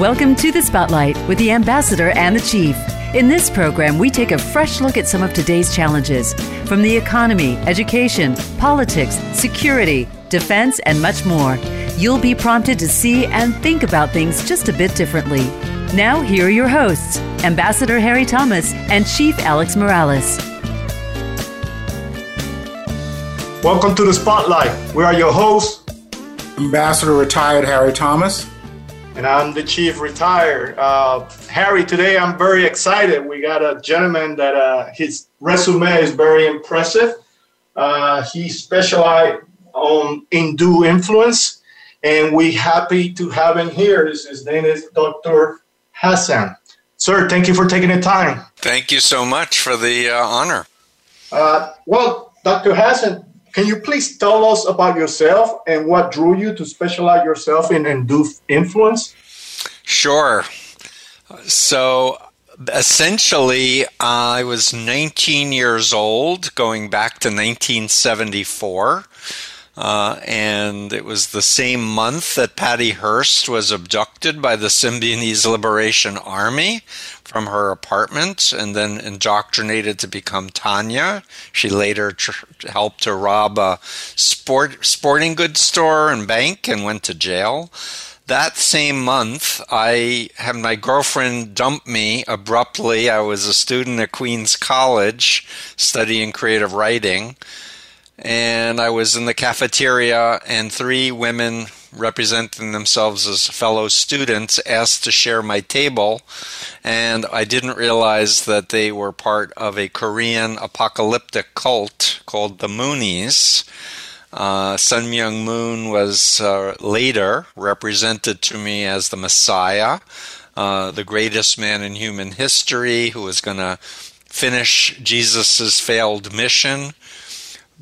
Welcome to the Spotlight with the Ambassador and the Chief. In this program, we take a fresh look at some of today's challenges from the economy, education, politics, security, defense, and much more. You'll be prompted to see and think about things just a bit differently. Now, here are your hosts, Ambassador Harry Thomas and Chief Alex Morales. Welcome to the Spotlight. We are your hosts, Ambassador Retired Harry Thomas. And I'm the Chief Retired. Uh, Harry, today I'm very excited. We got a gentleman that uh, his resume is very impressive. Uh, he specialized on undue influence, and we happy to have him here. His name is Dr. Hassan. Sir, thank you for taking the time. Thank you so much for the uh, honor. Uh, well, Dr. Hassan, can you please tell us about yourself and what drew you to specialize yourself in undue influence? Sure. So essentially, I was 19 years old, going back to 1974. Uh, and it was the same month that Patty Hearst was abducted by the Symbionese Liberation Army from her apartment and then indoctrinated to become Tanya. She later tr- helped to rob a sport sporting goods store and bank and went to jail. That same month, I had my girlfriend dump me abruptly. I was a student at Queens College studying creative writing and I was in the cafeteria, and three women representing themselves as fellow students asked to share my table, and I didn't realize that they were part of a Korean apocalyptic cult called the Moonies. Uh, Sun Myung Moon was uh, later represented to me as the Messiah, uh, the greatest man in human history who was going to finish Jesus' failed mission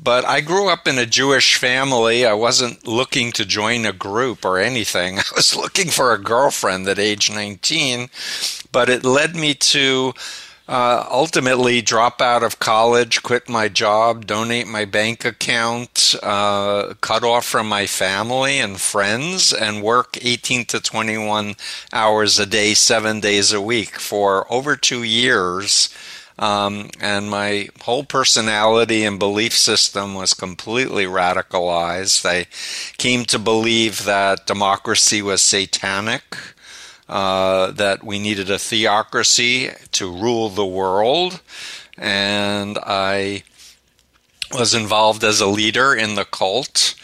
but I grew up in a Jewish family. I wasn't looking to join a group or anything. I was looking for a girlfriend at age 19, but it led me to uh, ultimately drop out of college, quit my job, donate my bank account, uh, cut off from my family and friends, and work 18 to 21 hours a day, seven days a week for over two years um, and my whole personality and belief system was completely radicalized. I came to believe that democracy was satanic, uh, that we needed a theocracy to rule the world, and I was involved as a leader in the cult.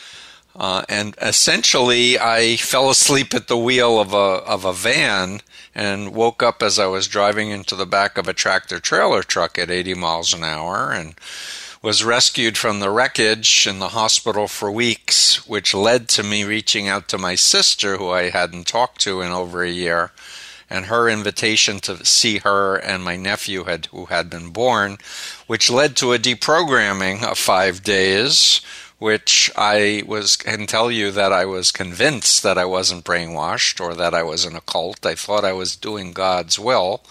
Uh, and essentially, I fell asleep at the wheel of a of a van and woke up as I was driving into the back of a tractor trailer truck at 80 miles an hour and was rescued from the wreckage in the hospital for weeks, which led to me reaching out to my sister, who I hadn't talked to in over a year, and her invitation to see her and my nephew had, who had been born, which led to a deprogramming of five days which I was can tell you that I was convinced that I wasn't brainwashed or that I was in a cult. I thought I was doing God's will.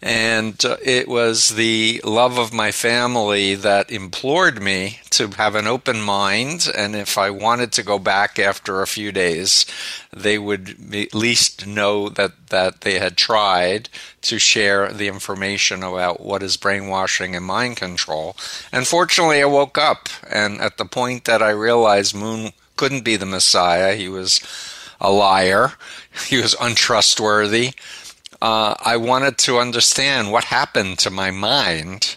And uh, it was the love of my family that implored me to have an open mind. And if I wanted to go back after a few days, they would at least know that, that they had tried to share the information about what is brainwashing and mind control. And fortunately, I woke up. And at the point that I realized Moon couldn't be the Messiah, he was a liar, he was untrustworthy uh, I wanted to understand what happened to my mind.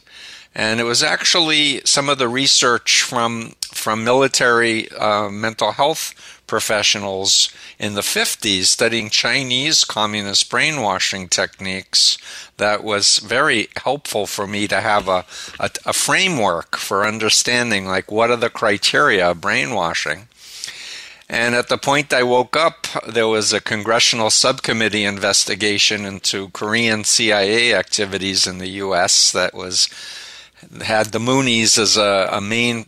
And it was actually some of the research from from military uh, mental health professionals in the 50s studying Chinese communist brainwashing techniques that was very helpful for me to have a, a, a framework for understanding like what are the criteria of brainwashing. And at the point I woke up, there was a congressional subcommittee investigation into Korean CIA activities in the U.S. that was had the Moonies as a, a main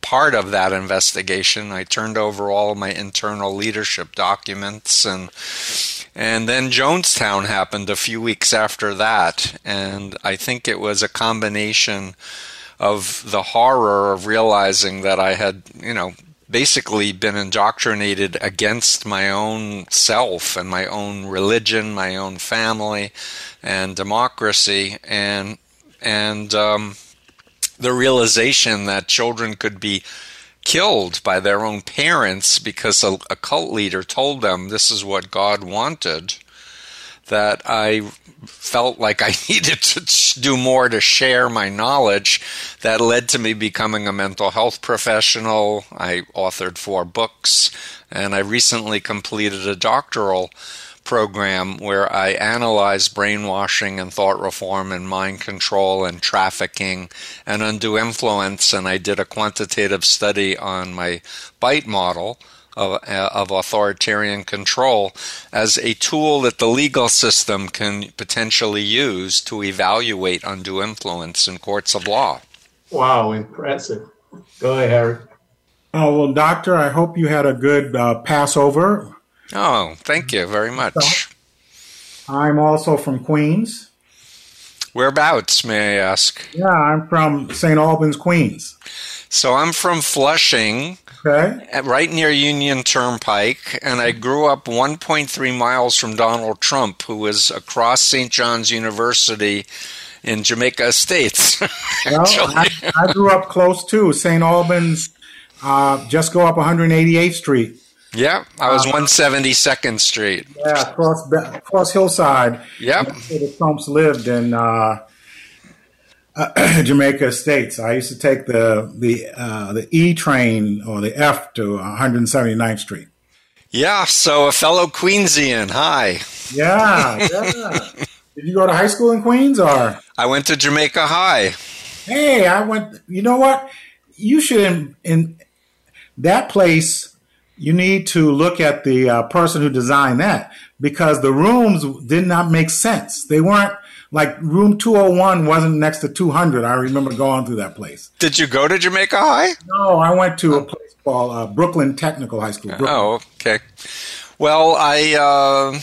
part of that investigation. I turned over all of my internal leadership documents and and then Jonestown happened a few weeks after that and I think it was a combination of the horror of realizing that I had, you know, basically been indoctrinated against my own self and my own religion, my own family, and democracy, and and um, the realization that children could be killed by their own parents because a, a cult leader told them this is what God wanted. That I felt like I needed to do more to share my knowledge. That led to me becoming a mental health professional. I authored four books, and I recently completed a doctoral program where I analyze brainwashing and thought reform and mind control and trafficking and undue influence. And I did a quantitative study on my bite model of, of authoritarian control as a tool that the legal system can potentially use to evaluate undue influence in courts of law. Wow, impressive. Go ahead, Harry. Oh, well, Doctor, I hope you had a good uh, Passover. Oh, thank you very much. I'm also from Queens. Whereabouts, may I ask? Yeah, I'm from St. Albans, Queens. So I'm from Flushing, Okay. right near Union Turnpike, and I grew up 1.3 miles from Donald Trump, who was across St. John's University in Jamaica Estates. Well, I, I grew up close too. St. Albans, uh, just go up 188th Street. yeah, I was 172nd Street. Yeah, across across Hillside. Yep. The Trumps lived And, uh, uh, Jamaica Estates. I used to take the the uh, the E train or the F to 179th Street. Yeah, so a fellow Queensian. Hi. Yeah, yeah. Did you go to high school in Queens or? I went to Jamaica High. Hey, I went. You know what? You should in, in that place. You need to look at the uh, person who designed that because the rooms did not make sense. They weren't like room 201 wasn't next to 200. I remember going through that place. Did you go to Jamaica High? No, I went to a place called uh, Brooklyn Technical High School. Brooklyn. Oh, okay. Well, I uh,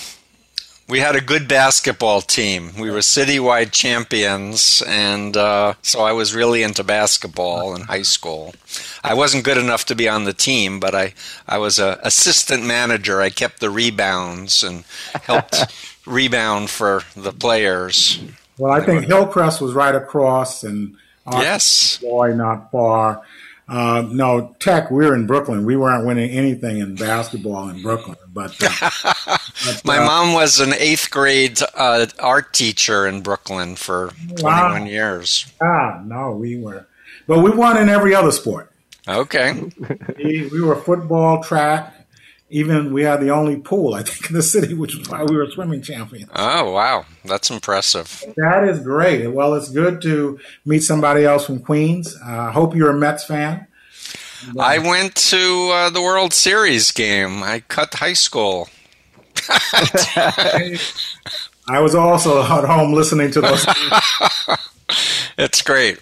we had a good basketball team. We were citywide champions, and uh, so I was really into basketball in high school. I wasn't good enough to be on the team, but I I was a assistant manager. I kept the rebounds and helped rebound for the players. Well, I think Hillcrest was right across, and our Yes. boy not far. Uh, no, Tech. We were in Brooklyn. We weren't winning anything in basketball in Brooklyn, but, uh, but, My uh, mom was an eighth grade uh, art teacher in Brooklyn for 21 years. Ah, no, we were, but we won in every other sport. Okay. We, we were football, track. Even we had the only pool, I think, in the city, which is why we were swimming champions. Oh, wow. That's impressive. That is great. Well, it's good to meet somebody else from Queens. I uh, hope you're a Mets fan. I went to uh, the World Series game. I cut high school. I was also at home listening to those. It's great.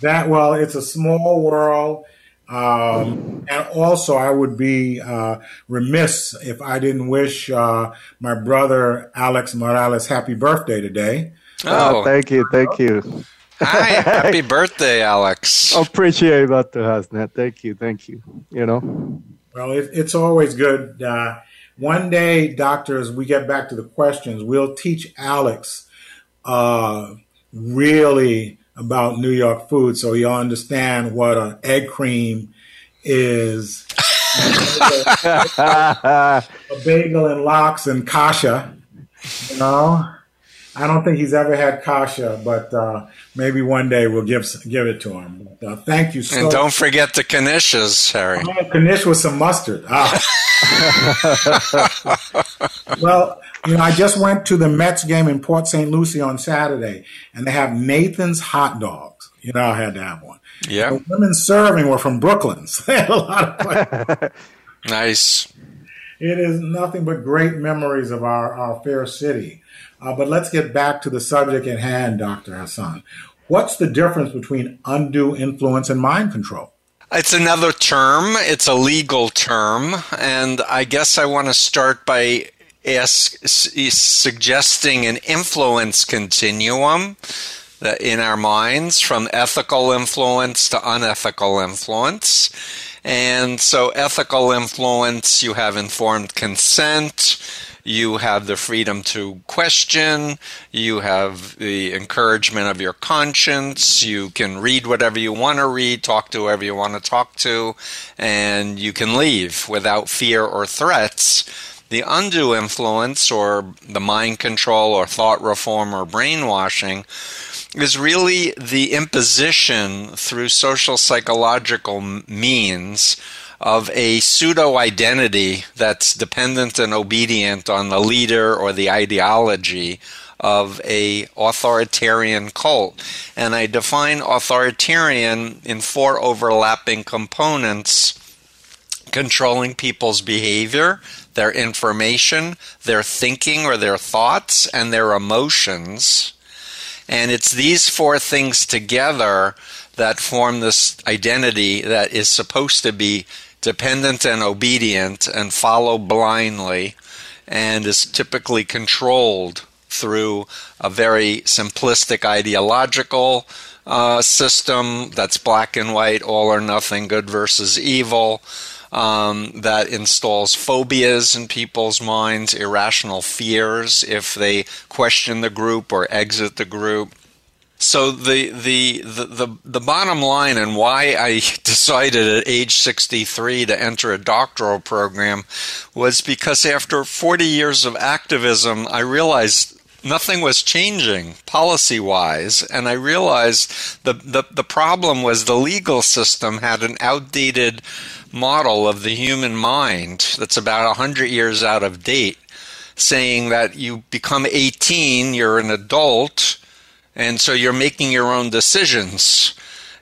that well, it's a small world. Um, and also, I would be uh, remiss if I didn't wish uh, my brother Alex Morales happy birthday today. Oh, Oh, thank you, thank you. hi. Happy birthday, Alex. Appreciate that, Hasnet. Thank you, thank you. You know, Well, it, it's always good. Uh, one day, doctors, we get back to the questions. We'll teach Alex uh, really about New York food, so you'll understand what an egg cream is, a bagel and lox and kasha. You know, I don't think he's ever had kasha, but uh, maybe one day we'll give give it to him. But, uh, thank you so And don't forget the knishes, Harry. Oh, Knish with some mustard. Ah. well, you know, I just went to the Mets game in Port St. Lucie on Saturday, and they have Nathan's hot dogs. You know, I had to have one. Yeah. The women serving were from Brooklyn. So they had a lot of Nice. It is nothing but great memories of our, our fair city. Uh, but let's get back to the subject at hand, Dr. Hassan. What's the difference between undue influence and mind control? It's another term. It's a legal term, and I guess I want to start by ask, s- suggesting an influence continuum in our minds, from ethical influence to unethical influence, And so, ethical influence, you have informed consent, you have the freedom to question, you have the encouragement of your conscience, you can read whatever you want to read, talk to whoever you want to talk to, and you can leave without fear or threats. The undue influence, or the mind control, or thought reform, or brainwashing, is really the imposition through social psychological means of a pseudo identity that's dependent and obedient on the leader or the ideology of a authoritarian cult. And i define authoritarian in four overlapping components controlling people's behavior their information their thinking or their thoughts and their emotions. And it's these four things together that form this identity that is supposed to be dependent and obedient and follow blindly and is typically controlled through a very simplistic ideological uh, system that's black and white, all or nothing, good versus evil, um, that installs phobias in people's minds, irrational fears if they question the group or exit the group. So the, the the the the bottom line and why I decided at age 63 to enter a doctoral program was because after 40 years of activism I realized nothing was changing policy wise and I realized the, the the problem was the legal system had an outdated model of the human mind that's about 100 years out of date saying that you become 18 you're an adult and so you're making your own decisions.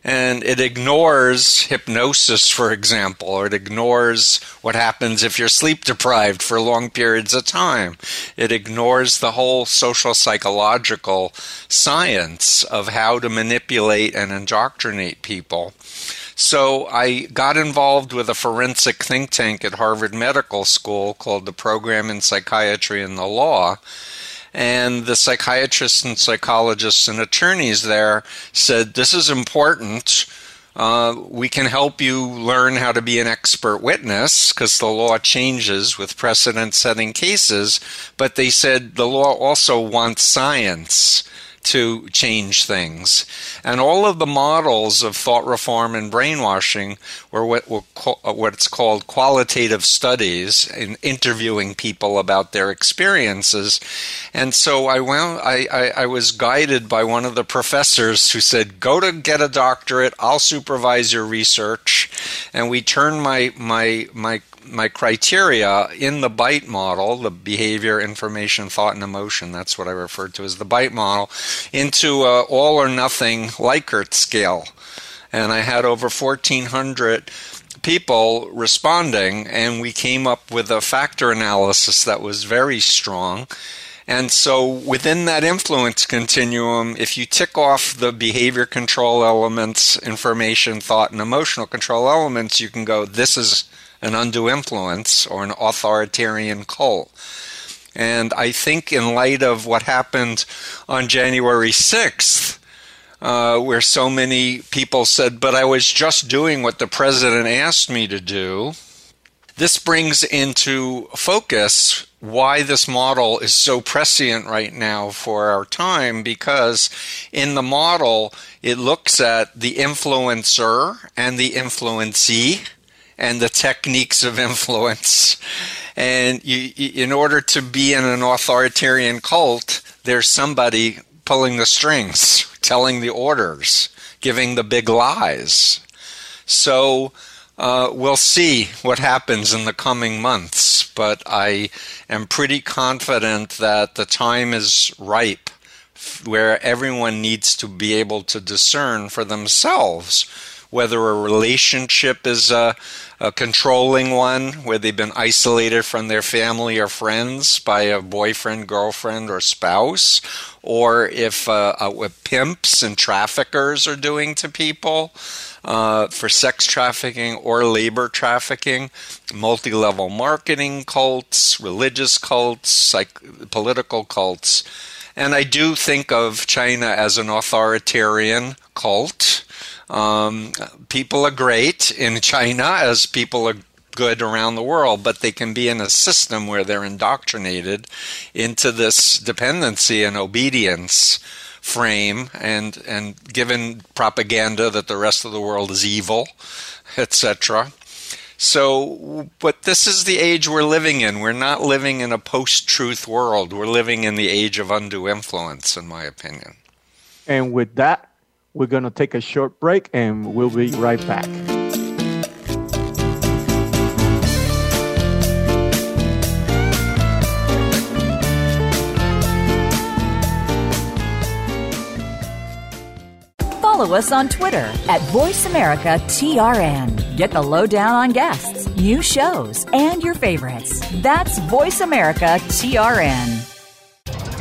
And it ignores hypnosis, for example, or it ignores what happens if you're sleep deprived for long periods of time. It ignores the whole social psychological science of how to manipulate and indoctrinate people. So I got involved with a forensic think tank at Harvard Medical School called the Program in Psychiatry and the Law and the psychiatrists and psychologists and attorneys there said, This is important. Uh, we can help you learn how to be an expert witness because the law changes with precedent setting cases. But they said the law also wants science to change things. And all of the models of thought reform and brainwashing were what uh, what's called qualitative studies in interviewing people about their experiences. And so I went I, I, I was guided by one of the professors who said, Go to get a doctorate, I'll supervise your research. And we turned my my my my criteria in the BITE model, the behavior, information, thought, and emotion, that's what I referred to as the BITE model, into a all or nothing Likert scale. And I had over 1,400 people responding, and we came up with a factor analysis that was very strong. And so within that influence continuum, if you tick off the behavior control elements, information, thought, and emotional control elements, you can go, this is an undue influence or an authoritarian cult. And I think, in light of what happened on January 6th, uh, where so many people said, But I was just doing what the president asked me to do, this brings into focus why this model is so prescient right now for our time because in the model it looks at the influencer and the influencee and the techniques of influence. And you, in order to be in an authoritarian cult, there's somebody pulling the strings, telling the orders, giving the big lies. So uh, we'll see what happens in the coming months, but I am pretty confident that the time is ripe where everyone needs to be able to discern for themselves whether a relationship is a, a controlling one where they've been isolated from their family or friends by a boyfriend, girlfriend, or spouse, or if uh, uh, what pimps and traffickers are doing to people. Uh, for sex trafficking or labor trafficking, multi level marketing cults, religious cults, psych- political cults. And I do think of China as an authoritarian cult Um, people are great in China as people are good around the world, but they can be in a system where they're indoctrinated into this dependency and obedience frame and and given propaganda that the rest of the world is evil, etc. So, but this is the age we're living in. We're not living in a post truth world. We're living in the age of undue influence, in my opinion. And with that, we're going to take a short break and we'll be right back. follow us on Twitter at VoiceAmericaTRN. Get the lowdown on guests, new shows, and your favorites. That's VoiceAmericaTRN.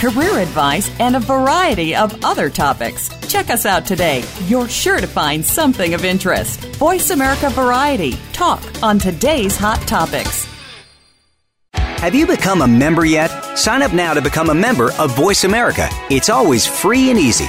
career advice, and a variety of other topics. Check us out today. You're sure to find something of interest. Voice America Variety. Talk on today's hot topics. Have you become a member yet? Sign up now to become a member of Voice America. It's always free and easy.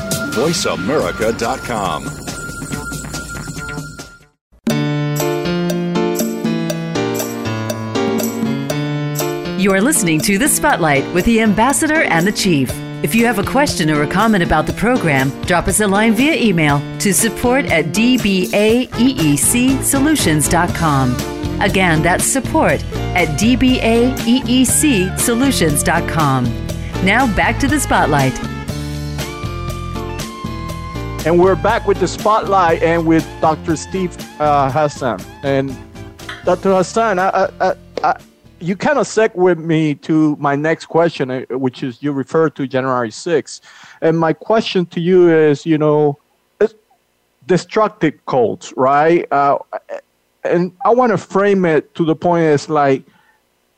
VoiceAmerica.com. You are listening to The Spotlight with the Ambassador and the Chief. If you have a question or a comment about the program, drop us a line via email to support at dbaeecsolutions.com. Again, that's support at dbaeecsolutions.com. Now back to the spotlight. And we're back with the spotlight and with Dr. Steve uh, Hassan. And Dr. Hassan, I, I, I, you kind of segue with me to my next question, uh, which is you referred to January 6th. And my question to you is, you know, destructive cults, right? Uh, and I want to frame it to the point is like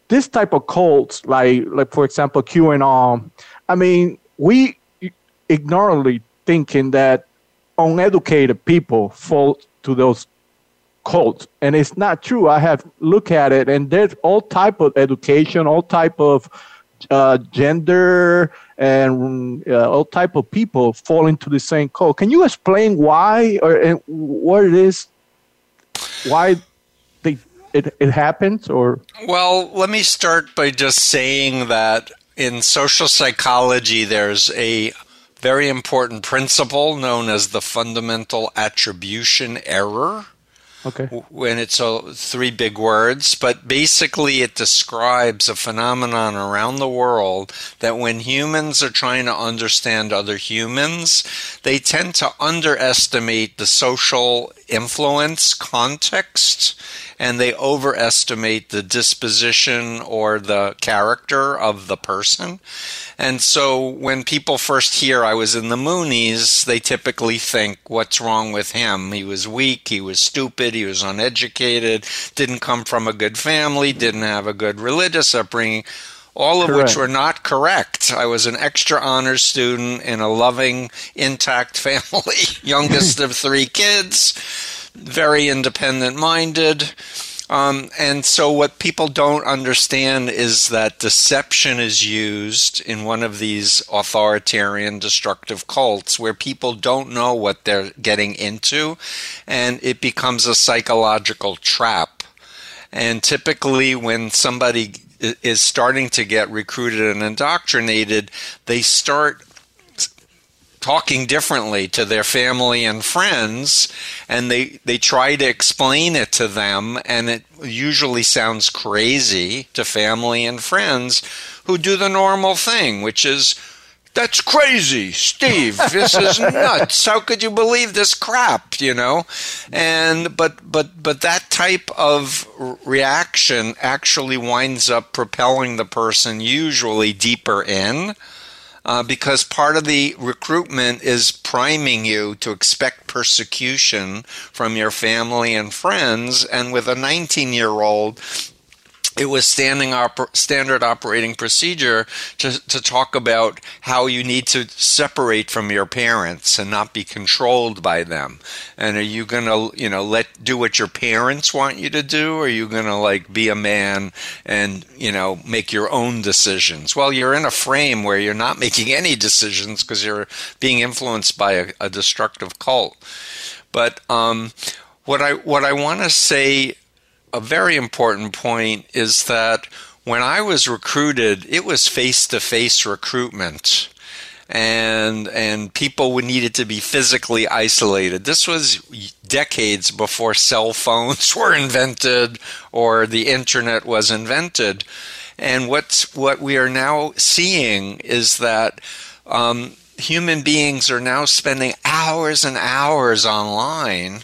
this type of cults, like like for example QAnon. I mean, we ignorantly thinking that uneducated people fall to those cults, and it's not true. I have looked at it, and there's all type of education, all type of uh, gender, and uh, all type of people fall into the same cult. Can you explain why or and what it is why they it, it happens or well let me start by just saying that in social psychology there's a very important principle known as the fundamental attribution error Okay. When it's a, three big words, but basically it describes a phenomenon around the world that when humans are trying to understand other humans, they tend to underestimate the social influence context and they overestimate the disposition or the character of the person. And so when people first hear I was in the Moonies, they typically think, what's wrong with him? He was weak, he was stupid, he was uneducated, didn't come from a good family, didn't have a good religious upbringing all of correct. which were not correct. I was an extra honors student in a loving, intact family, youngest of three kids, very independent minded. Um, and so, what people don't understand is that deception is used in one of these authoritarian, destructive cults where people don't know what they're getting into, and it becomes a psychological trap. And typically, when somebody is starting to get recruited and indoctrinated, they start talking differently to their family and friends and they they try to explain it to them and it usually sounds crazy to family and friends who do the normal thing which is that's crazy, Steve. This is nuts. How could you believe this crap? You know, and but but but that type of reaction actually winds up propelling the person usually deeper in uh, because part of the recruitment is priming you to expect persecution from your family and friends. And with a 19 year old, it was standing oper- standard operating procedure to, to talk about how you need to separate from your parents and not be controlled by them. And are you to, you know, let do what your parents want you to do? Or are you to like be a man and, you know, make your own decisions? Well, you're in a frame where you're not making any decisions because you're being influenced by a, a destructive cult. But um, what I what I want to say a very important point is that when I was recruited, it was face to face recruitment. And and people needed to be physically isolated. This was decades before cell phones were invented or the internet was invented. And what's what we are now seeing is that um, human beings are now spending hours and hours online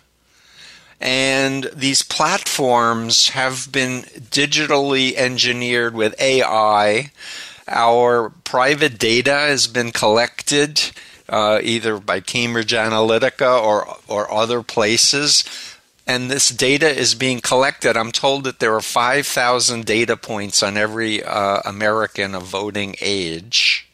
and these platforms have been digitally engineered with AI. Our private data has been collected uh, either by Cambridge Analytica or, or other places. And this data is being collected. I'm told that there are 5,000 data points on every uh, American of voting age.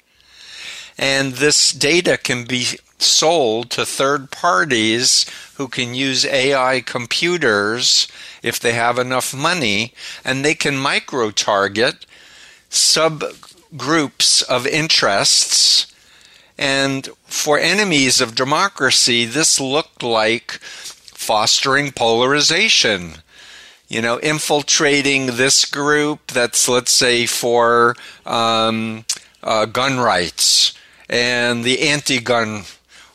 And this data can be sold to third parties who can use AI computers if they have enough money, and they can micro target subgroups of interests. And for enemies of democracy, this looked like fostering polarization. You know, infiltrating this group that's, let's say, for um, uh, gun rights and the anti gun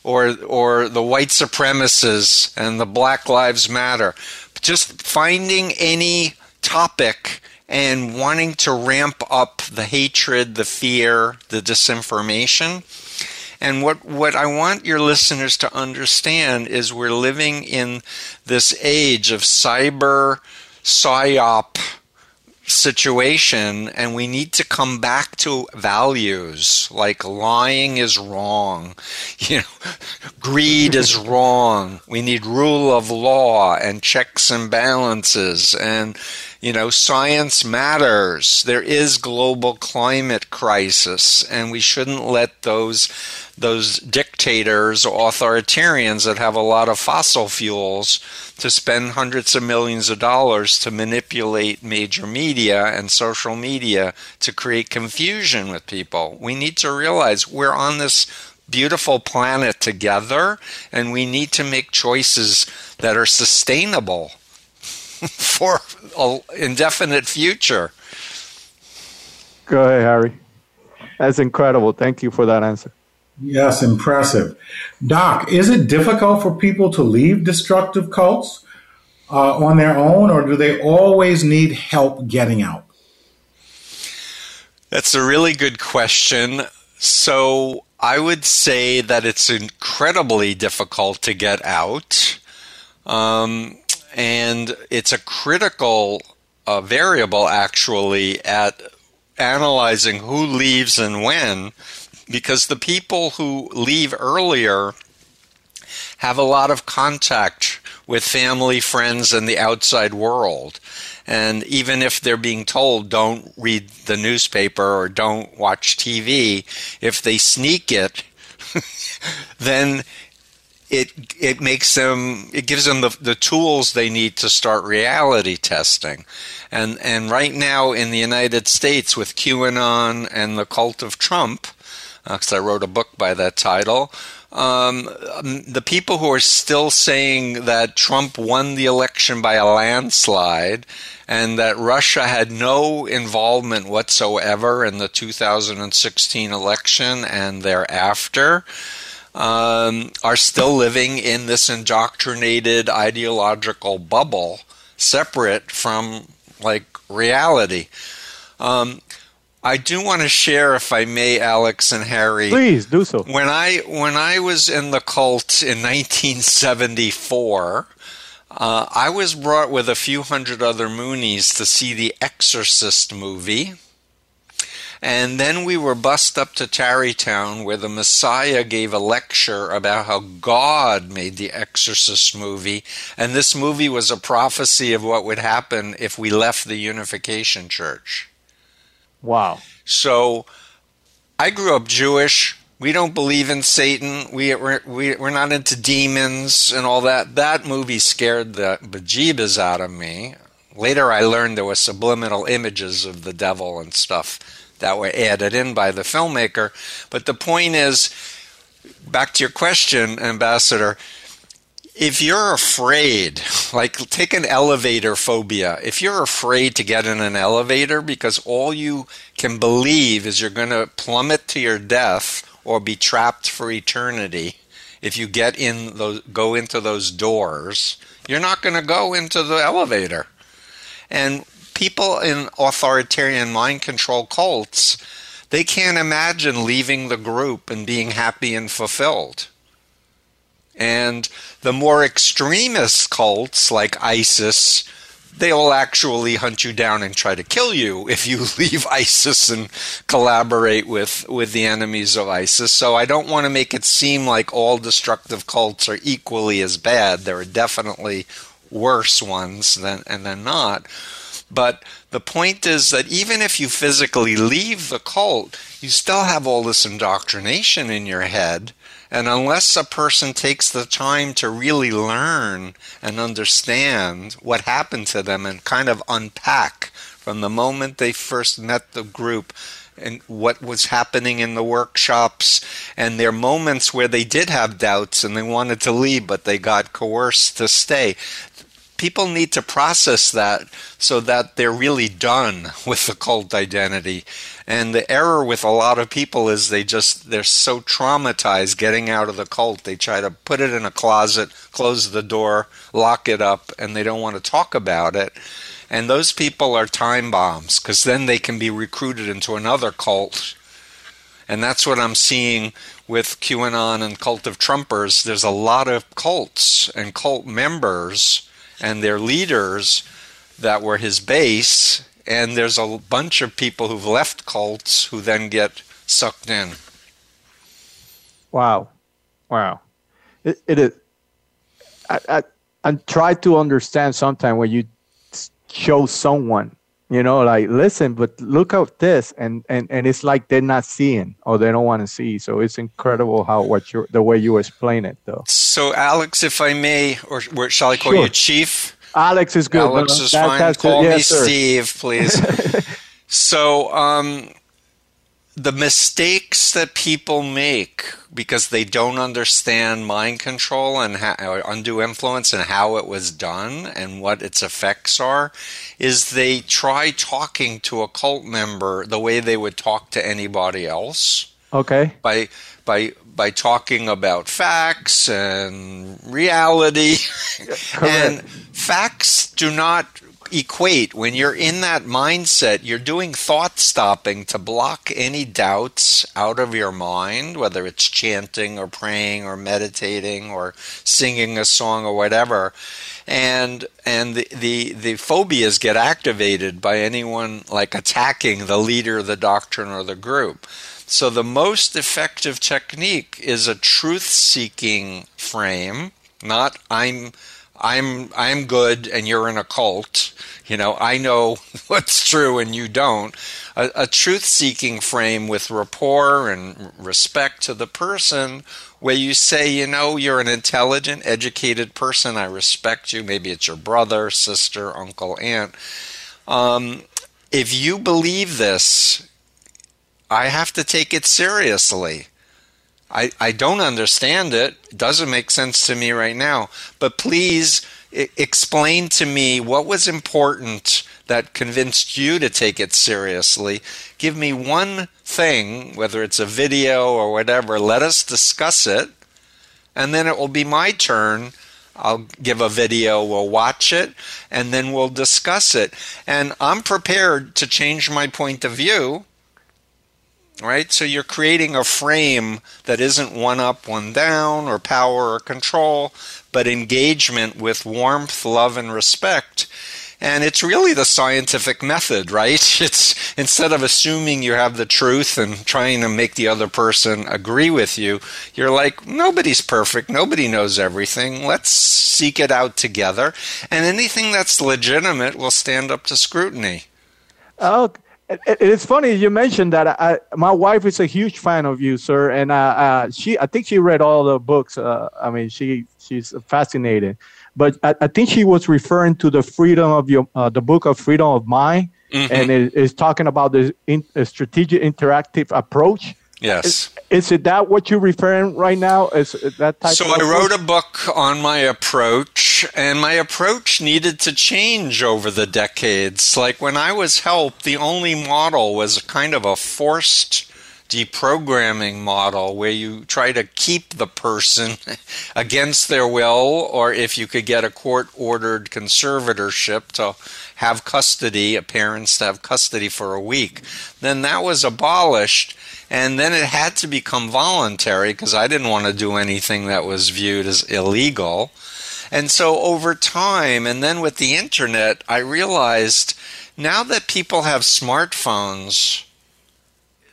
or or the white supremacists and the Black Lives Matter. Just finding any topic and wanting to ramp up the hatred, the fear, the disinformation. And what, what I want your listeners to understand is we're living in this age of cyber psyop situation and we need to come back to values like lying is wrong you know greed is wrong. We need rule of law and checks and balances and you know science matters. There is global climate crisis and we shouldn't let those those dictators or authoritarians that have a lot of fossil fuels to spend hundreds of millions of dollars to manipulate major media and social media to create confusion with people. We need to realize we're on this beautiful planet together and we need to make choices that are sustainable for an indefinite future. Go ahead, Harry. That's incredible. Thank you for that answer. Yes, impressive. Doc, is it difficult for people to leave destructive cults uh, on their own, or do they always need help getting out? That's a really good question. So I would say that it's incredibly difficult to get out. Um, and it's a critical uh, variable, actually, at analyzing who leaves and when because the people who leave earlier have a lot of contact with family, friends, and the outside world. And even if they're being told don't read the newspaper or don't watch TV, if they sneak it, then it it makes them it gives them the, the tools they need to start reality testing. And and right now in the United States with QAnon and the cult of Trump, because uh, I wrote a book by that title. Um, the people who are still saying that Trump won the election by a landslide and that Russia had no involvement whatsoever in the 2016 election and thereafter um, are still living in this indoctrinated ideological bubble separate from like reality. Um, I do want to share, if I may, Alex and Harry. Please do so. When I when I was in the cult in 1974, uh, I was brought with a few hundred other Moonies to see the Exorcist movie. And then we were bussed up to Tarrytown where the Messiah gave a lecture about how God made the Exorcist movie. And this movie was a prophecy of what would happen if we left the Unification Church. Wow. So I grew up Jewish. We don't believe in Satan. We, we're, we, we're not into demons and all that. That movie scared the bejeebas out of me. Later, I learned there were subliminal images of the devil and stuff that were added in by the filmmaker. But the point is, back to your question, Ambassador, if you're afraid, like take an elevator phobia, if you're afraid to get in an elevator because all you can believe is you're going to plummet to your death or be trapped for eternity, if you get in those, go into those doors, you're not going to go into the elevator. And people in authoritarian mind control cults, they can't imagine leaving the group and being happy and fulfilled. And the more extremist cults like ISIS, they'll actually hunt you down and try to kill you if you leave ISIS and collaborate with, with the enemies of ISIS. So I don't want to make it seem like all destructive cults are equally as bad. There are definitely worse ones than and than not. But the point is that even if you physically leave the cult, you still have all this indoctrination in your head and unless a person takes the time to really learn and understand what happened to them and kind of unpack from the moment they first met the group and what was happening in the workshops and their moments where they did have doubts and they wanted to leave but they got coerced to stay people need to process that so that they're really done with the cult identity. And the error with a lot of people is they just they're so traumatized getting out of the cult. They try to put it in a closet, close the door, lock it up, and they don't want to talk about it. And those people are time bombs because then they can be recruited into another cult. And that's what I'm seeing with QAnon and cult of Trumpers. There's a lot of cults and cult members and their leaders that were his base, and there's a bunch of people who've left cults who then get sucked in. Wow, wow! It, it is. I, I I try to understand sometimes when you show someone, you know, like listen, but look at this, and and and it's like they're not seeing or they don't want to see. So it's incredible how what you the way you explain it, though. So, Alex, if I may, or, or shall I call sure. you Chief? Alex is good. Alex is that, fine. Call yes, me sir. Steve, please. so, um, the mistakes that people make because they don't understand mind control and how, undue influence and how it was done and what its effects are is they try talking to a cult member the way they would talk to anybody else. Okay. By by by talking about facts and reality. and facts do not equate. When you're in that mindset, you're doing thought stopping to block any doubts out of your mind, whether it's chanting or praying or meditating or singing a song or whatever. And and the, the, the phobias get activated by anyone like attacking the leader, the doctrine, or the group. So the most effective technique is a truth-seeking frame, not I'm I'm I'm good and you're in a cult. You know, I know what's true and you don't. A, a truth-seeking frame with rapport and respect to the person, where you say, you know, you're an intelligent, educated person. I respect you. Maybe it's your brother, sister, uncle, aunt. Um, if you believe this, I have to take it seriously. I, I don't understand it. It doesn't make sense to me right now. But please I- explain to me what was important that convinced you to take it seriously. Give me one thing, whether it's a video or whatever, let us discuss it. And then it will be my turn. I'll give a video, we'll watch it, and then we'll discuss it. And I'm prepared to change my point of view right? So you're creating a frame that isn't one up, one down, or power or control, but engagement with warmth, love, and respect. And it's really the scientific method, right? It's instead of assuming you have the truth and trying to make the other person agree with you, you're like, nobody's perfect. Nobody knows everything. Let's seek it out together. And anything that's legitimate will stand up to scrutiny. Oh, it's funny you mentioned that. I, my wife is a huge fan of you, sir, and uh, uh, she I think she read all the books. Uh, I mean, she she's fascinated, but I, I, think she was referring to the freedom of your uh, the book of freedom of mind, mm-hmm. and it is talking about the in, strategic interactive approach Yes. Is, is, it that what you're referring right now? Is that type? So I wrote a book on my approach, and my approach needed to change over the decades. Like when I was helped, the only model was kind of a forced deprogramming model where you try to keep the person against their will, or if you could get a court ordered conservatorship to have custody, a parents to have custody for a week, then that was abolished and then it had to become voluntary because I didn't want to do anything that was viewed as illegal. And so over time, and then with the internet, I realized now that people have smartphones,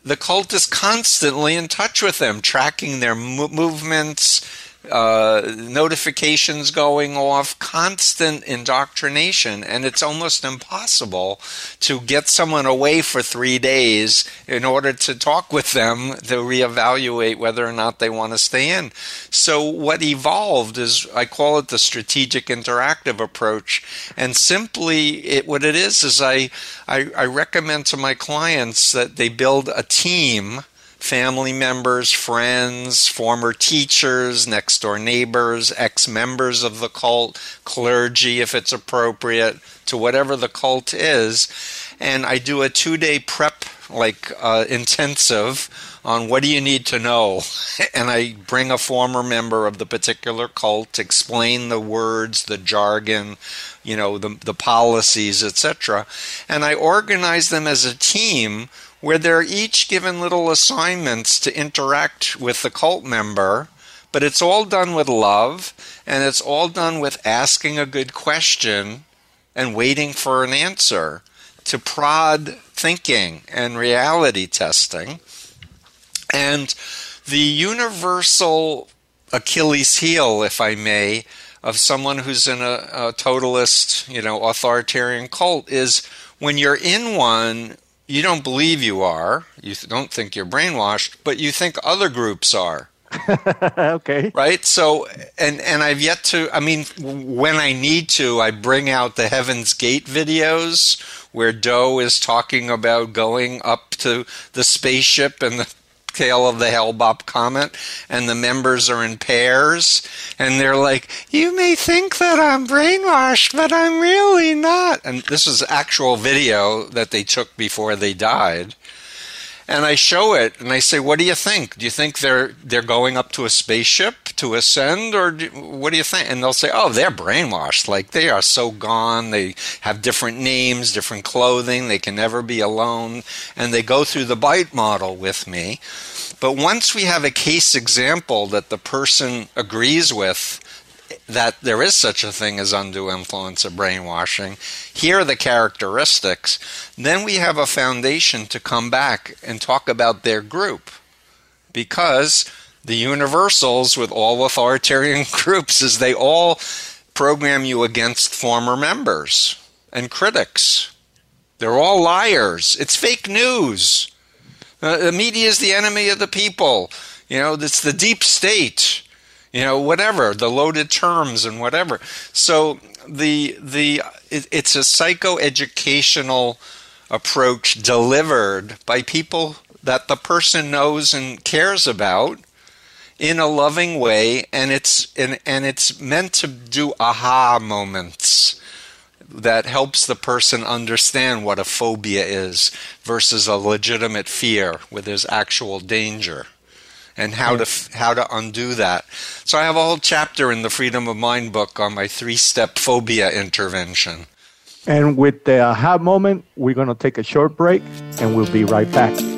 the cult is constantly in touch with them, tracking their movements, uh, notifications going off, constant indoctrination, and it's almost impossible to get someone away for three days in order to talk with them to reevaluate whether or not they want to stay in. So, what evolved is I call it the strategic interactive approach, and simply it, what it is is I, I, I recommend to my clients that they build a team family members, friends, former teachers, next door neighbors, ex members of the cult, clergy if it's appropriate, to whatever the cult is. And I do a two day prep, like uh, intensive, on what do you need to know. and I bring a former member of the particular cult, explain the words, the jargon, you know, the, the policies, etc. And I organize them as a team where they're each given little assignments to interact with the cult member, but it's all done with love and it's all done with asking a good question and waiting for an answer to prod thinking and reality testing. And the universal Achilles heel, if I may, of someone who's in a, a totalist, you know, authoritarian cult is when you're in one, you don't believe you are, you don't think you're brainwashed, but you think other groups are. okay. Right? So and and I've yet to I mean when I need to I bring out the Heaven's Gate videos where Do is talking about going up to the spaceship and the tail of the Hale-Bopp comet, and the members are in pairs, and they're like, "You may think that I'm brainwashed, but I'm really not." And this is actual video that they took before they died. And I show it, and I say, "What do you think? Do you think they're they're going up to a spaceship to ascend, or do, what do you think?" And they'll say, "Oh, they're brainwashed. Like they are so gone. They have different names, different clothing. They can never be alone." And they go through the BITE model with me. But once we have a case example that the person agrees with, that there is such a thing as undue influence or brainwashing. Here are the characteristics. Then we have a foundation to come back and talk about their group. Because the universals with all authoritarian groups is they all program you against former members and critics. They're all liars. It's fake news. Uh, the media is the enemy of the people. You know, it's the deep state. You know, whatever the loaded terms and whatever. So the the it, it's a psychoeducational approach delivered by people that the person knows and cares about in a loving way and it's and, and it's meant to do aha moments that helps the person understand what a phobia is versus a legitimate fear where there's actual danger and how to how to undo that. So I have a whole chapter in the Freedom of Mind book on my three-step phobia intervention. And with the aha moment, we're going to take a short break and we'll be right back.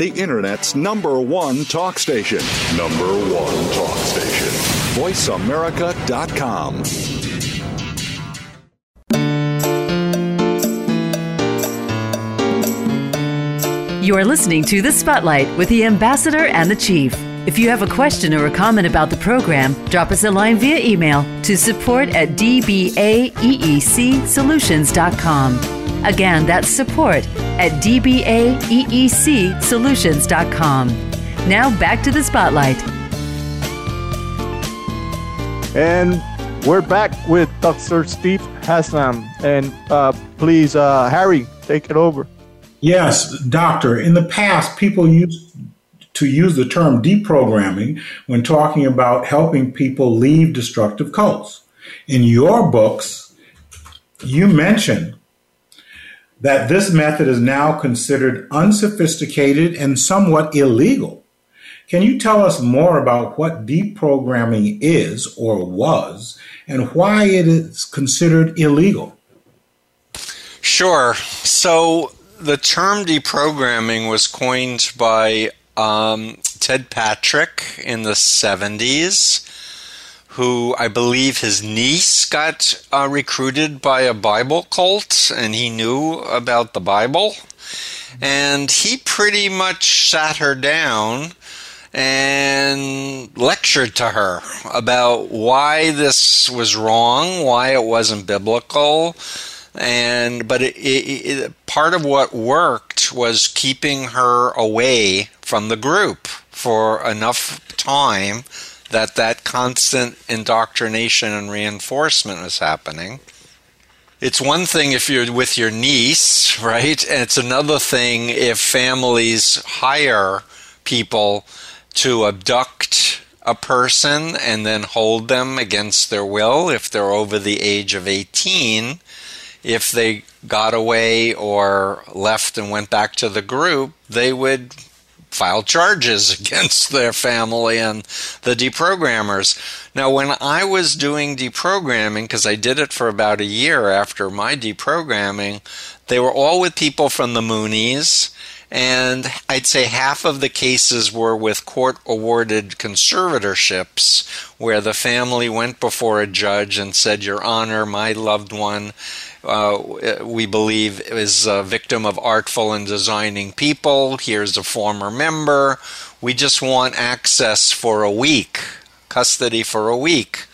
the Internet's number one talk station. Number one talk station. VoiceAmerica.com. You are listening to The Spotlight with the Ambassador and the Chief. If you have a question or a comment about the program, drop us a line via email to support at dbaeecsolutions.com. Again, that's support at dbaeecsolutions.com. Now back to the spotlight. And we're back with Dr. Steve Hassan. And uh, please, uh, Harry, take it over. Yes, doctor. In the past, people used to use the term deprogramming when talking about helping people leave destructive cults. In your books, you mention that this method is now considered unsophisticated and somewhat illegal. Can you tell us more about what deprogramming is or was and why it is considered illegal? Sure. So the term deprogramming was coined by um, Ted Patrick in the 70s who I believe his niece got uh, recruited by a Bible cult and he knew about the Bible. And he pretty much sat her down and lectured to her about why this was wrong, why it wasn't biblical. And but it, it, it, part of what worked was keeping her away from the group for enough time that that constant indoctrination and reinforcement is happening. It's one thing if you're with your niece, right? And it's another thing if families hire people to abduct a person and then hold them against their will if they're over the age of 18. If they got away or left and went back to the group, they would file charges against their family and the deprogrammers. Now, when I was doing deprogramming, because I did it for about a year after my deprogramming, they were all with people from the Moonies. And I'd say half of the cases were with court awarded conservatorships where the family went before a judge and said, Your Honor, my loved one uh, we believe is a victim of artful and designing people. Here's a former member. We just want access for a week, custody for a week.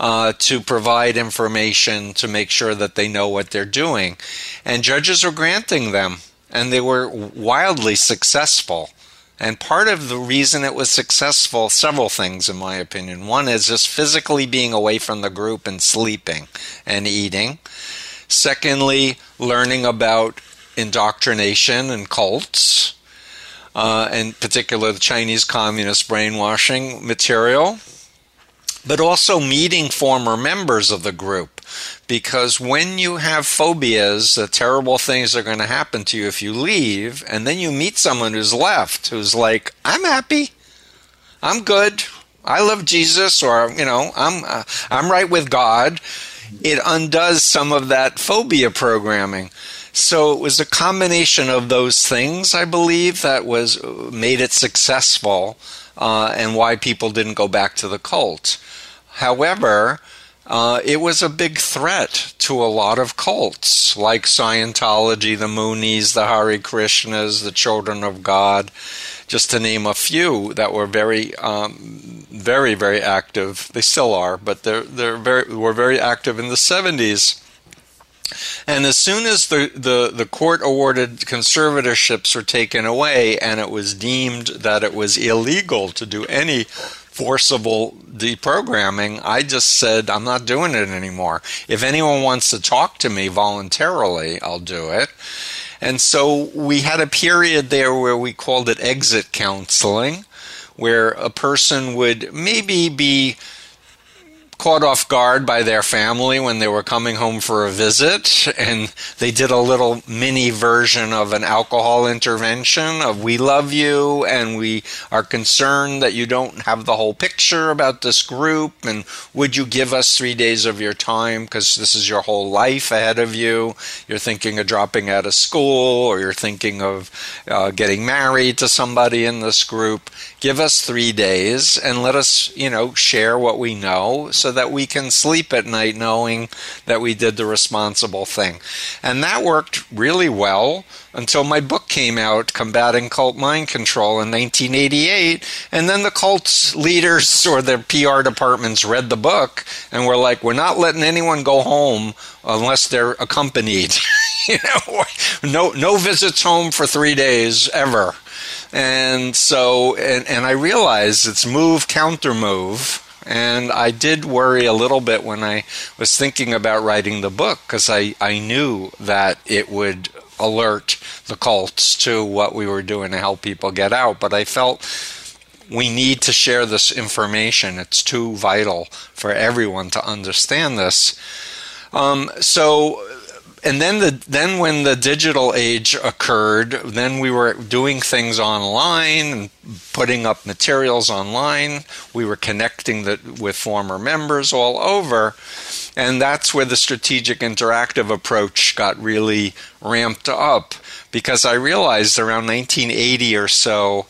Uh, to provide information to make sure that they know what they're doing. And judges are granting them, and they were wildly successful. And part of the reason it was successful, several things in my opinion. One is just physically being away from the group and sleeping and eating. Secondly, learning about indoctrination and cults, uh, in particular the Chinese Communist brainwashing material, but also meeting former members of the group. Because when you have phobias, the terrible things are going to happen to you if you leave, and then you meet someone who's left, who's like, I'm happy, I'm good, I love Jesus, or you know, I'm uh, I'm right with God it undoes some of that phobia programming. So it was a combination of those things, I believe, that was made it successful uh, and why people didn't go back to the cult. However, uh, it was a big threat to a lot of cults like Scientology, the Moonies, the Hare Krishnas, the Children of God, just to name a few that were very, um, very, very active. They still are, but they're they're very were very active in the seventies. And as soon as the, the, the court awarded conservatorships were taken away and it was deemed that it was illegal to do any forcible deprogramming, I just said, I'm not doing it anymore. If anyone wants to talk to me voluntarily, I'll do it. And so we had a period there where we called it exit counseling, where a person would maybe be caught off guard by their family when they were coming home for a visit and they did a little mini version of an alcohol intervention of we love you and we are concerned that you don't have the whole picture about this group and would you give us 3 days of your time because this is your whole life ahead of you. You're thinking of dropping out of school or you're thinking of uh, getting married to somebody in this group. Give us 3 days and let us you know share what we know so so that we can sleep at night knowing that we did the responsible thing. And that worked really well until my book came out, Combating Cult Mind Control, in 1988. And then the cult's leaders or their PR departments read the book and were like, we're not letting anyone go home unless they're accompanied. you know, no, no visits home for three days ever. And so, and, and I realized it's move, counter move and I did worry a little bit when I was thinking about writing the book because I, I knew that it would alert the cults to what we were doing to help people get out. But I felt we need to share this information. It's too vital for everyone to understand this. Um, so and then the then when the digital age occurred, then we were doing things online and putting up materials online. We were connecting the, with former members all over, and that's where the strategic interactive approach got really ramped up. Because I realized around 1980 or so,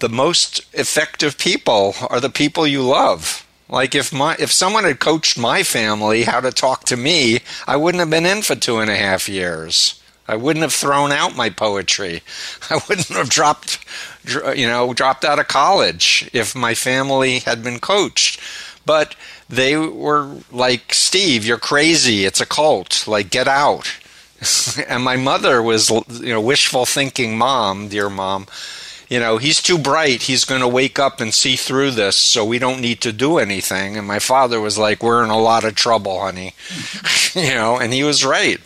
the most effective people are the people you love like if my if someone had coached my family how to talk to me, I wouldn't have been in for two and a half years. I wouldn't have thrown out my poetry. I wouldn't have dropped, you know, dropped out of college if my family had been coached. But they were like, Steve, you're crazy. It's a cult. Like, get out. and my mother was, you know, wishful thinking mom, dear mom you know, he's too bright. He's going to wake up and see through this, so we don't need to do anything. And my father was like, "We're in a lot of trouble, honey," you know, and he was right.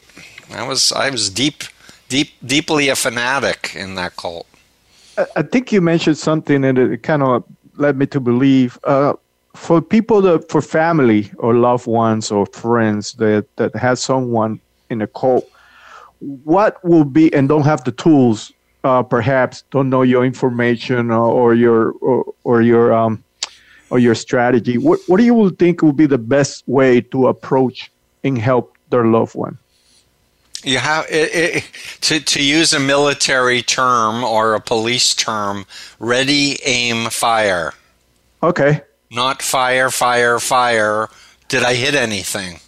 I was I was deep, deep, deeply a fanatic in that cult. I think you mentioned something, and it kind of led me to believe. Uh, for people that, for family or loved ones or friends that that has someone in a cult, what will be and don't have the tools uh, perhaps don't know your information or, or your or, or your um, or your strategy, what what do you think would be the best way to approach and help their loved one? You have it, it, to to use a military term or a police term: ready, aim, fire. Okay. Not fire, fire, fire. Did I hit anything?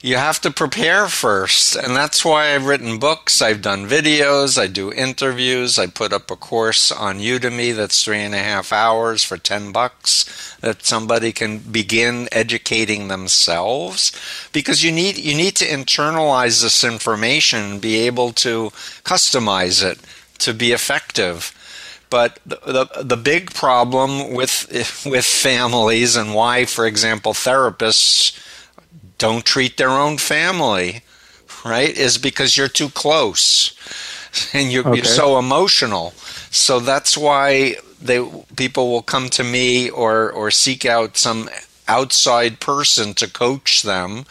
You have to prepare first. And that's why I've written books, I've done videos, I do interviews, I put up a course on Udemy that's three and a half hours for 10 bucks that somebody can begin educating themselves because you need you need to internalize this information be able to customize it to be effective but the, the, the big problem with with families and why for example therapists don't treat their own family, right, is because you're too close and you're, okay. you're so emotional. So that's why they people will come to me or or seek out some outside person to coach them.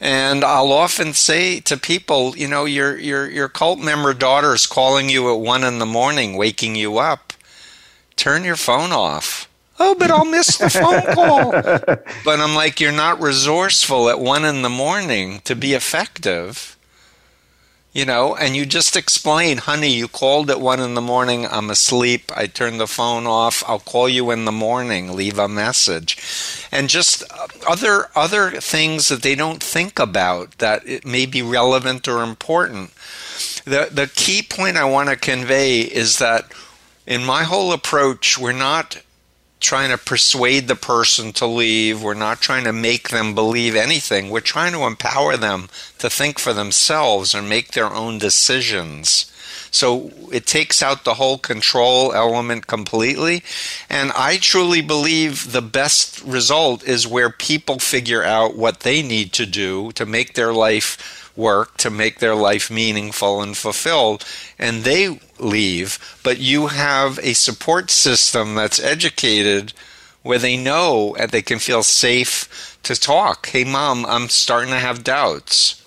And I'll often say to people, you know, your your your cult member daughter is calling you at one in the morning, waking you up. Turn your phone off oh, but I'll miss the phone call. but I'm like, you're not resourceful at one in the morning to be effective. You know, and you just explain, honey, you called at one in the morning. I'm asleep. I turned the phone off. I'll call you in the morning. Leave a message. And just uh, other other things that they don't think about that it may be relevant or important. The the key point I want to convey is that in my whole approach, we're not trying to persuade the person to leave. We're not trying to make them believe anything. We're trying to empower them to think for themselves and make their own decisions. So it takes out the whole control element completely. And I truly believe the best result is where people figure out what they need to do to make their life work to make their life meaningful and fulfilled, and they leave. But you have a support system that's educated where they know and they can feel safe to talk. Hey, mom, I'm starting to have doubts.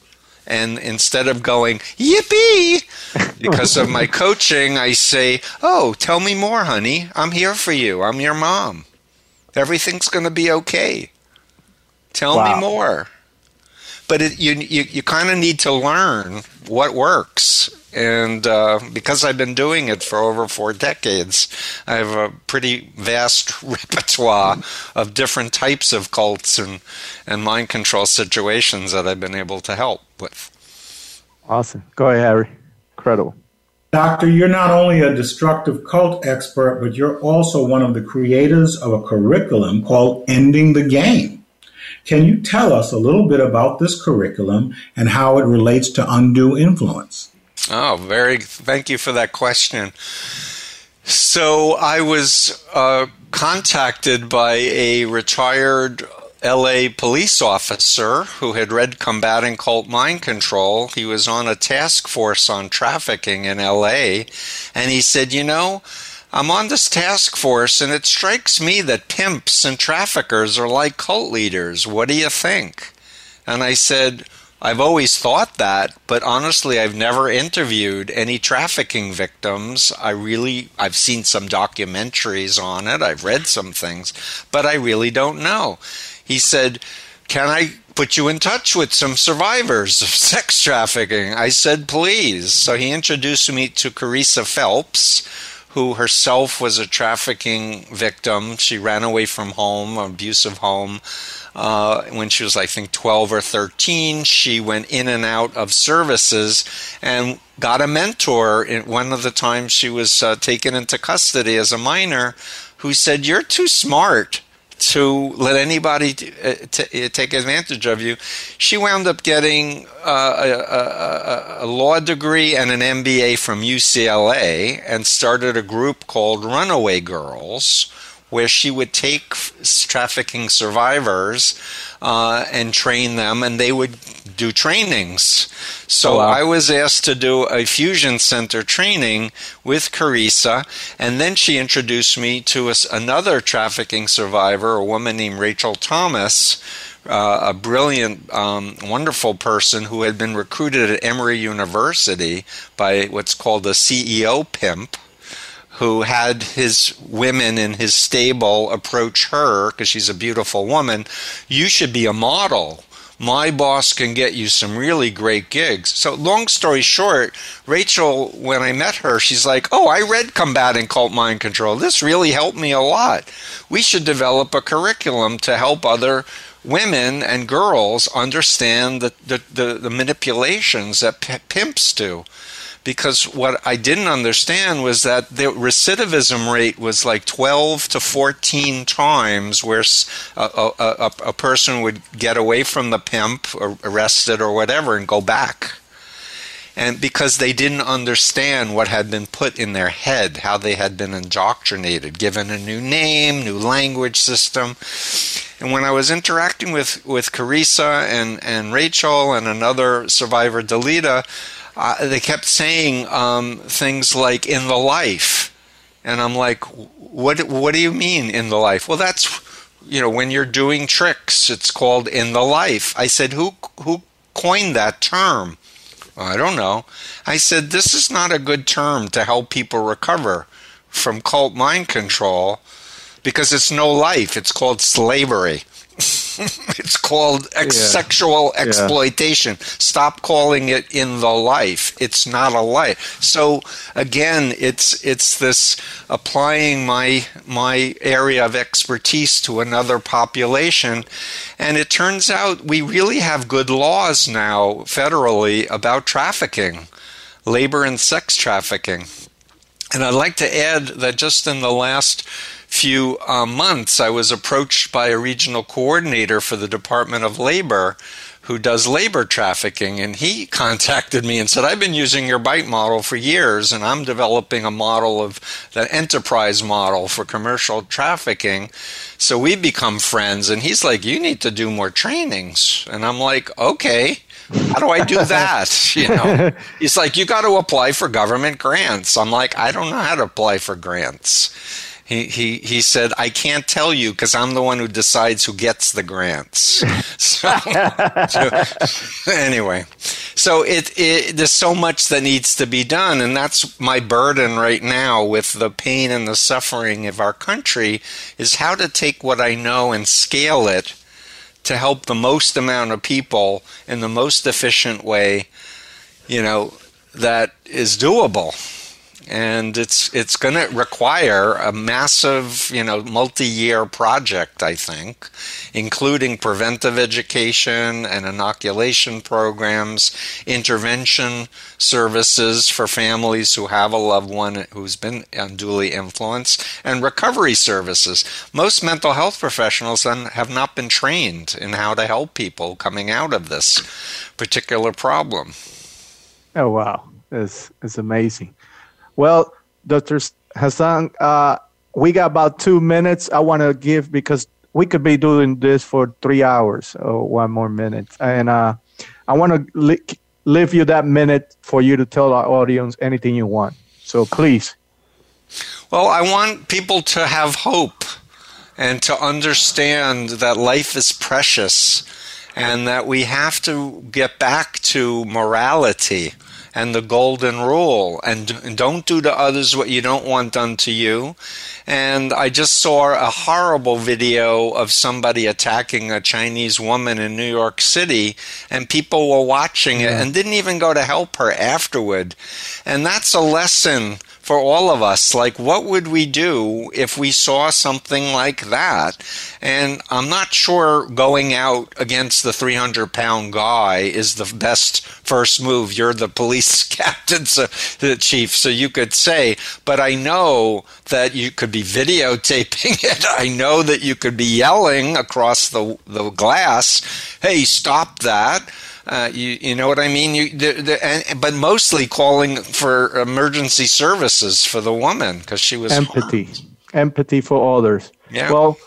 And instead of going, yippee, because of my coaching, I say, oh, tell me more, honey. I'm here for you. I'm your mom. Everything's going to be okay. Tell wow. me more but it, you you, you kind of need to learn what works. And uh, because I've been doing it for over four decades, I have a pretty vast repertoire of different types of cults and, and mind control situations that I've been able to help with. Awesome. Go ahead, Harry. Incredible. Doctor, you're not only a destructive cult expert, but you're also one of the creators of a curriculum called Ending the Game. Can you tell us a little bit about this curriculum and how it relates to undue influence? Oh, very. Thank you for that question. So I was uh, contacted by a retired LA police officer who had read Combating Cult Mind Control. He was on a task force on trafficking in LA, and he said, You know, I'm on this task force, and it strikes me that pimps and traffickers are like cult leaders. What do you think? And I said, I've always thought that, but honestly, I've never interviewed any trafficking victims. I really, I've seen some documentaries on it, I've read some things, but I really don't know. He said, Can I put you in touch with some survivors of sex trafficking? I said, Please. So he introduced me to Carissa Phelps who herself was a trafficking victim. She ran away from home, abusive home. Uh, when she was, I think, 12 or 13, she went in and out of services and got a mentor. In one of the times she was uh, taken into custody as a minor, who said, "You're too smart." To let anybody t- uh, t- uh, take advantage of you. She wound up getting uh, a, a, a, law degree and an MBA from UCLA and started a group called Runaway Girls, where she would take trafficking survivors uh, and train them, and they would do trainings. So oh, wow. I was asked to do a fusion center training with Carissa, and then she introduced me to a, another trafficking survivor, a woman named Rachel Thomas. Uh, a brilliant, um, wonderful person who had been recruited at Emory University by what's called a CEO pimp who had his women in his stable approach her because she's a beautiful woman. You should be a model my boss can get you some really great gigs. So, long story short, Rachel, when I met her, she's like, Oh, I read Combating Cult Mind Control. This really helped me a lot. We should develop a curriculum to help other women and girls understand the, the, the, the manipulations that p- pimps do because what I didn't understand was that the recidivism rate was like 12 to 14 times where a, a, a, person would get away from the pimp or arrested or whatever and go back. And because they didn't understand what had been put in their head, how they had been indoctrinated, given a new name, new language system. And when I was interacting with, with Carissa and, and Rachel and another survivor, Delita, uh, they kept saying um, things like "in the life," and I'm like, "What? What do you mean in the life?" Well, that's you know when you're doing tricks, it's called in the life. I said, "Who who coined that term?" I don't know. I said, "This is not a good term to help people recover from cult mind control." Because it's no life. It's called slavery. it's called ex- Yeah. sexual Yeah. exploitation. Stop calling it in the life. It's not a life. So again, it's it's this applying my my area of expertise to another population, and it turns out we really have good laws now federally about trafficking, labor and sex trafficking. And I'd like to add that just in the last few uh, months, I was approached by a regional coordinator for the Department of Labor who does labor trafficking. And he contacted me and said, I've been using your BITE model for years, and I'm developing a model of the enterprise model for commercial trafficking. So we become friends. And he's like, You need to do more trainings. And I'm like, Okay. How do I do that? You know, he's like, you got to apply for government grants. I'm like, I don't know how to apply for grants. He he he said, I can't tell you because I'm the one who decides who gets the grants. So, so anyway, so it, it there's so much that needs to be done, and that's my burden right now with the pain and the suffering of our country is how to take what I know and scale it to help the most amount of people in the most efficient way, you know, that is doable. And it's it's going to require a massive, you know, multi-year project, I think, including preventive education and inoculation programs, intervention services for families who have a loved one who's been unduly influenced, and recovery services. Most mental health professionals have not been trained in how to help people coming out of this particular problem. Oh wow, it's it's amazing. Well, Dr. Hassan, uh, we got about two minutes. I want to give because we could be doing this for three hours or one more minute, and uh, I want to li- leave you that minute for you to tell our audience anything you want. So please. Well, I want people to have hope and to understand that life is precious and that we have to get back to morality and the golden rule and, don't do to others what you don't want done to you. And I just saw a horrible video of somebody attacking a Chinese woman in New York City, and people were watching it and didn't even go to help her afterward. And that's a lesson for all of us. Like, what would we do if we saw something like that? And I'm not sure going out against the 300 pound guy is the best first move. You're the police captain, so, the chief, so you could say, but I know that you could be videotaping it. I know that you could be yelling across the, the glass, hey, stop that. Uh, you, you know what I mean? You, the, the, and, but mostly calling for emergency services for the woman because she was empathy, empathy for others. Yeah. Well,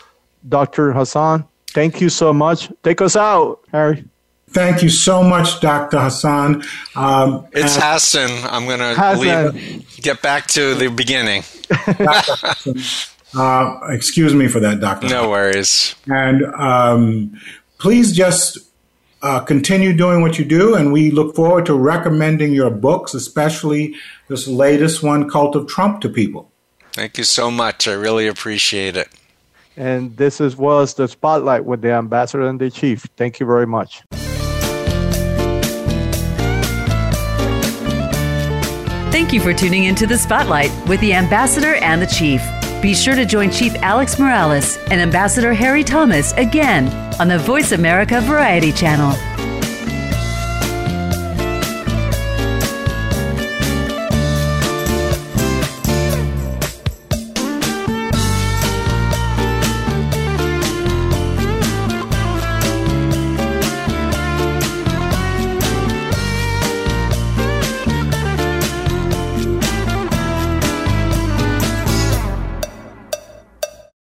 Dr. Hassan, thank you so much. Take us out, Harry. Thank you so much, Dr. Hassan. Um, It's Hassan. I'm going to get back to the beginning. uh, excuse me for that, Dr. No worries. And um, please just uh, continue doing what you do, and we look forward to recommending your books, especially this latest one, Cult of Trump, to people. Thank you so much. I really appreciate it. And this is, was the spotlight with the ambassador and the chief. Thank you very much. Thank you for tuning into the Spotlight with the Ambassador and the Chief. Be sure to join Chief Alex Morales and Ambassador Harry Thomas again on the Voice America Variety Channel.